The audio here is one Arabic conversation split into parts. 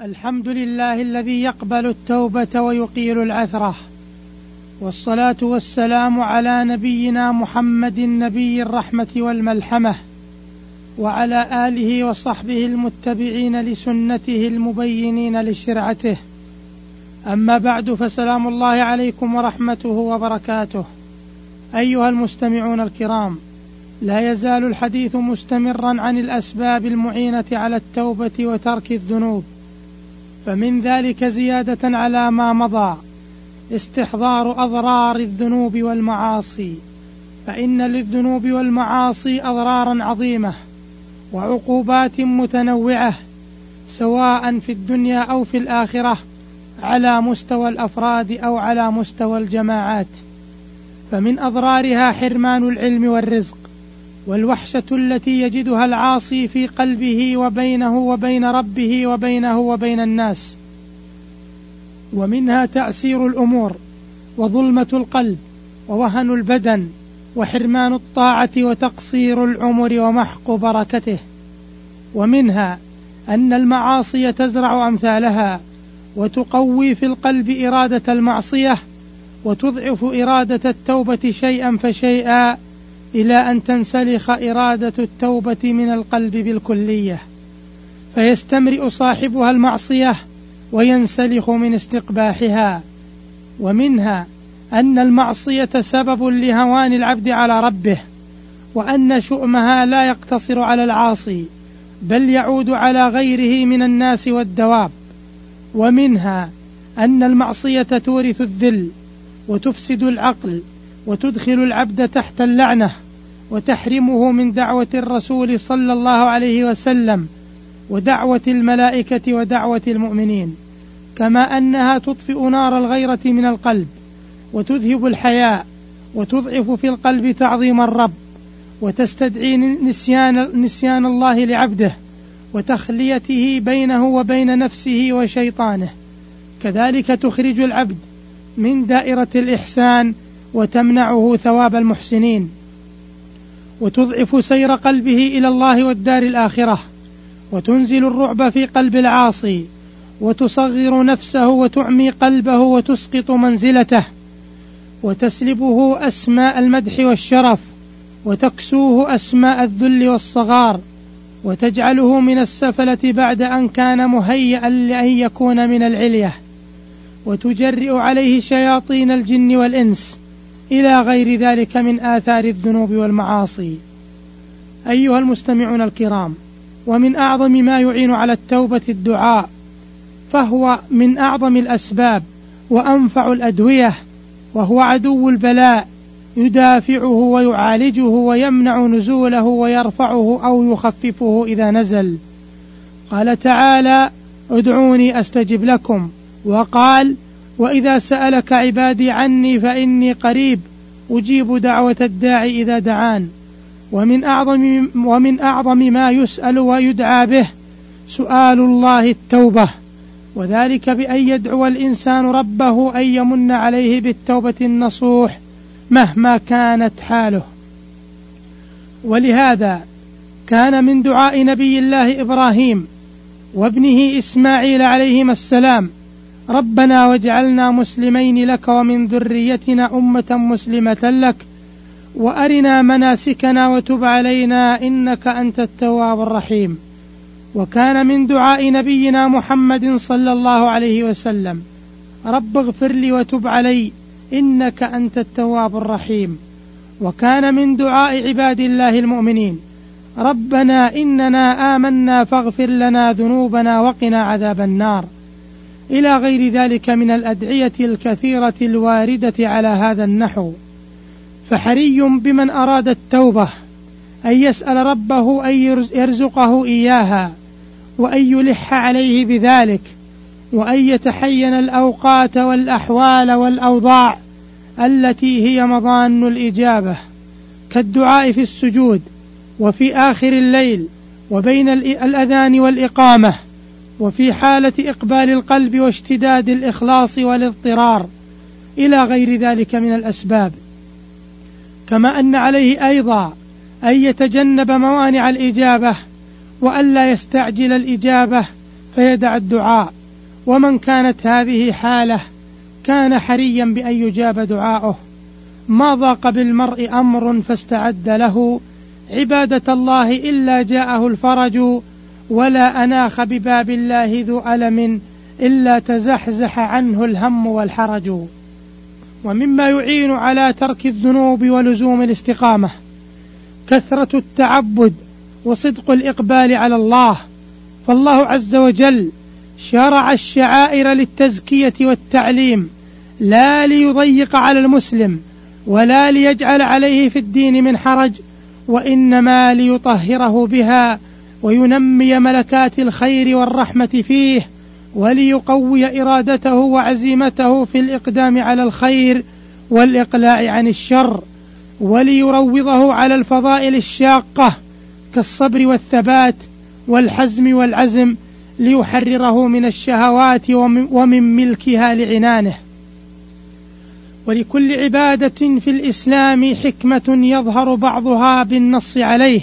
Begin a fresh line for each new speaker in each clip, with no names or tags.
الحمد لله الذي يقبل التوبة ويقيل العثرة والصلاة والسلام على نبينا محمد نبي الرحمة والملحمة وعلى آله وصحبه المتبعين لسنته المبينين لشرعته. أما بعد فسلام الله عليكم ورحمته وبركاته. أيها المستمعون الكرام لا يزال الحديث مستمرا عن الأسباب المعينة على التوبة وترك الذنوب. فمن ذلك زيادة على ما مضى استحضار أضرار الذنوب والمعاصي. فإن للذنوب والمعاصي أضرارا عظيمة وعقوبات متنوعة سواء في الدنيا أو في الآخرة على مستوى الأفراد أو على مستوى الجماعات. فمن أضرارها حرمان العلم والرزق. والوحشة التي يجدها العاصي في قلبه وبينه وبين ربه وبينه وبين الناس. ومنها تأسير الأمور وظلمة القلب ووهن البدن وحرمان الطاعة وتقصير العمر ومحق بركته. ومنها أن المعاصي تزرع أمثالها وتقوي في القلب إرادة المعصية وتضعف إرادة التوبة شيئا فشيئا إلى أن تنسلخ إرادة التوبة من القلب بالكلية فيستمرئ صاحبها المعصية وينسلخ من استقباحها ومنها أن المعصية سبب لهوان العبد على ربه وأن شؤمها لا يقتصر على العاصي بل يعود على غيره من الناس والدواب ومنها أن المعصية تورث الذل وتفسد العقل وتدخل العبد تحت اللعنة وتحرمه من دعوة الرسول صلى الله عليه وسلم ودعوة الملائكة ودعوة المؤمنين كما أنها تطفئ نار الغيرة من القلب وتذهب الحياء وتضعف في القلب تعظيم الرب وتستدعي نسيان نسيان الله لعبده وتخليته بينه وبين نفسه وشيطانه كذلك تخرج العبد من دائرة الإحسان وتمنعه ثواب المحسنين وتضعف سير قلبه إلى الله والدار الآخرة وتنزل الرعب في قلب العاصي وتصغر نفسه وتعمي قلبه وتسقط منزلته وتسلبه أسماء المدح والشرف وتكسوه أسماء الذل والصغار وتجعله من السفلة بعد أن كان مهيئا لأن يكون من العلية وتجرئ عليه شياطين الجن والإنس إلى غير ذلك من آثار الذنوب والمعاصي. أيها المستمعون الكرام ومن أعظم ما يعين على التوبة الدعاء فهو من أعظم الأسباب وأنفع الأدوية وهو عدو البلاء يدافعه ويعالجه ويمنع نزوله ويرفعه أو يخففه إذا نزل. قال تعالى ادعوني أستجب لكم. وقال وإذا سألك عبادي عني فإني قريب أجيب دعوة الداعي إذا دعان. ومن اعظم ومن أعظم ما يسأل ويدعى به سؤال الله التوبة. وذلك بأن يدعو الإنسان ربه أن يمن عليه بالتوبة النصوح مهما كانت حاله. ولهذا كان من دعاء نبي الله إبراهيم وابنه إسماعيل عليهما السلام ربنا واجعلنا مسلمين لك ومن ذريتنا أمة مسلمة لك وأرنا مناسكنا وتب علينا إنك أنت التواب الرحيم. وكان من دعاء نبينا محمد صلى الله عليه وسلم رب اغفر لي وتب علي إنك أنت التواب الرحيم. وكان من دعاء عباد الله المؤمنين ربنا إننا آمنا فاغفر لنا ذنوبنا وقنا عذاب النار. إلى غير ذلك من الأدعية الكثيرة الواردة على هذا النحو. فحري بمن أراد التوبة أن يسأل ربه أن يرزقه إياها وأن يلح عليه بذلك وأن يتحين الأوقات والأحوال والأوضاع التي هي مظان الإجابة. كالدعاء في السجود وفي آخر الليل وبين الأذان والإقامة. وفي حالة إقبال القلب واشتداد الإخلاص والاضطرار إلى غير ذلك من الأسباب. كما أن عليه أيضا أن يتجنب موانع الإجابة وألا يستعجل الإجابة فيدع الدعاء. ومن كانت هذه حالة كان حريا بأن يجاب دعاؤه. ما ضاق بالمرء أمر فاستعد له. عبادة الله إلا جاءه الفرج ولا أناخ بباب الله ذو ألم إلا تزحزح عنه الهم والحرج. ومما يعين على ترك الذنوب ولزوم الاستقامة. كثرة التعبد وصدق الإقبال على الله. فالله عز وجل شرع الشعائر للتزكية والتعليم. لا ليضيق على المسلم ولا ليجعل عليه في الدين من حرج. وإنما ليطهره بها وينمي ملكات الخير والرحمة فيه وليقوي إرادته وعزيمته في الإقدام على الخير والإقلاع عن الشر وليروضه على الفضائل الشاقة كالصبر والثبات والحزم والعزم ليحرره من الشهوات ومن ملكها لعنانه. ولكل عبادة في الإسلام حكمة يظهر بعضها بالنص عليه.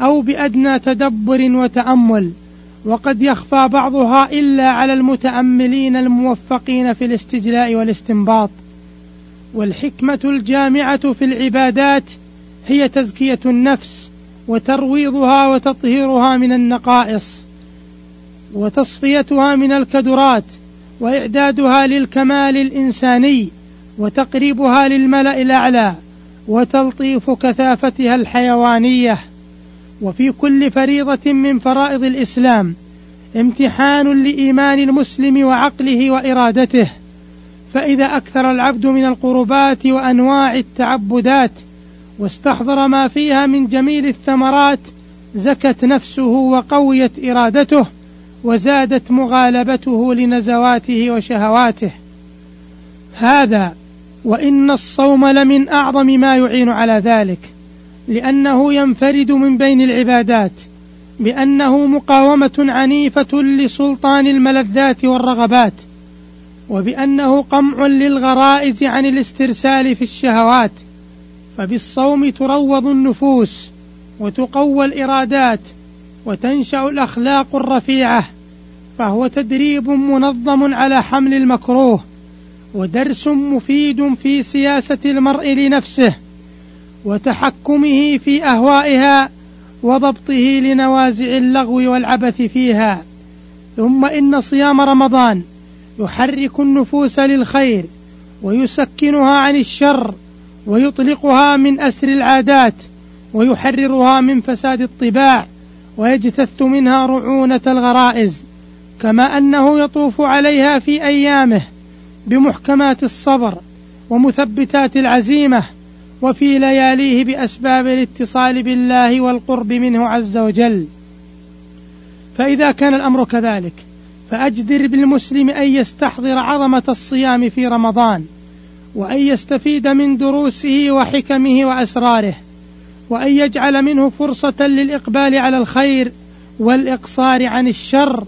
أو بأدنى تدبر وتأمل وقد يخفى بعضها إلا على المتأملين الموفقين في الاستجلاء والاستنباط. والحكمة الجامعة في العبادات هي تزكية النفس وترويضها وتطهيرها من النقائص وتصفيتها من الكدرات وإعدادها للكمال الإنساني وتقريبها للملأ الأعلى وتلطيف كثافتها الحيوانية. وفي كل فريضة من فرائض الإسلام امتحان لإيمان المسلم وعقله وإرادته. فإذا أكثر العبد من القربات وأنواع التعبدات واستحضر ما فيها من جميل الثمرات زكت نفسه وقويت إرادته وزادت مغالبته لنزواته وشهواته. هذا وإن الصوم لمن أعظم ما يعين على ذلك. لأنه ينفرد من بين العبادات بأنه مقاومة عنيفة لسلطان الملذات والرغبات وبأنه قمع للغرائز عن الاسترسال في الشهوات فبالصوم تروض النفوس وتقوى الإرادات وتنشأ الأخلاق الرفيعة فهو تدريب منظم على حمل المكروه ودرس مفيد في سياسة المرء لنفسه. وتحكمه في أهوائها وضبطه لنوازع اللغو والعبث فيها. ثم إن صيام رمضان يحرك النفوس للخير ويسكنها عن الشر ويطلقها من أسر العادات ويحررها من فساد الطباع ويجتث منها رعونة الغرائز كما أنه يطوف عليها في أيامه بمحكمات الصبر ومثبتات العزيمة وفي لياليه بأسباب الاتصال بالله والقرب منه عز وجل. فإذا كان الأمر كذلك فأجدر بالمسلم أن يستحضر عظمة الصيام في رمضان وأن يستفيد من دروسه وحكمه وأسراره وأن يجعل منه فرصة للإقبال على الخير والإقصار عن الشر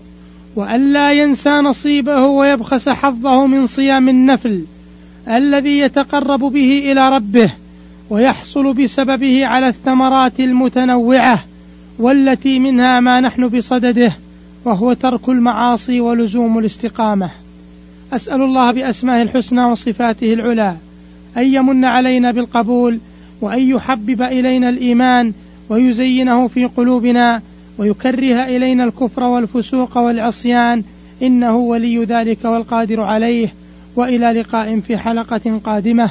وأن لا ينسى نصيبه ويبخس حظه من صيام النفل الذي يتقرب به إلى ربه. ويحصل بسببه على الثمرات المتنوعة والتي منها ما نحن بصدده وهو ترك المعاصي ولزوم الاستقامة. أسأل الله بأسمائه الحسنى وصفاته العلى أن يمن علينا بالقبول وأن يحبب إلينا الإيمان ويزينه في قلوبنا ويكره إلينا الكفر والفسوق والعصيان إنه ولي ذلك والقادر عليه. وإلى لقاء في حلقة قادمة.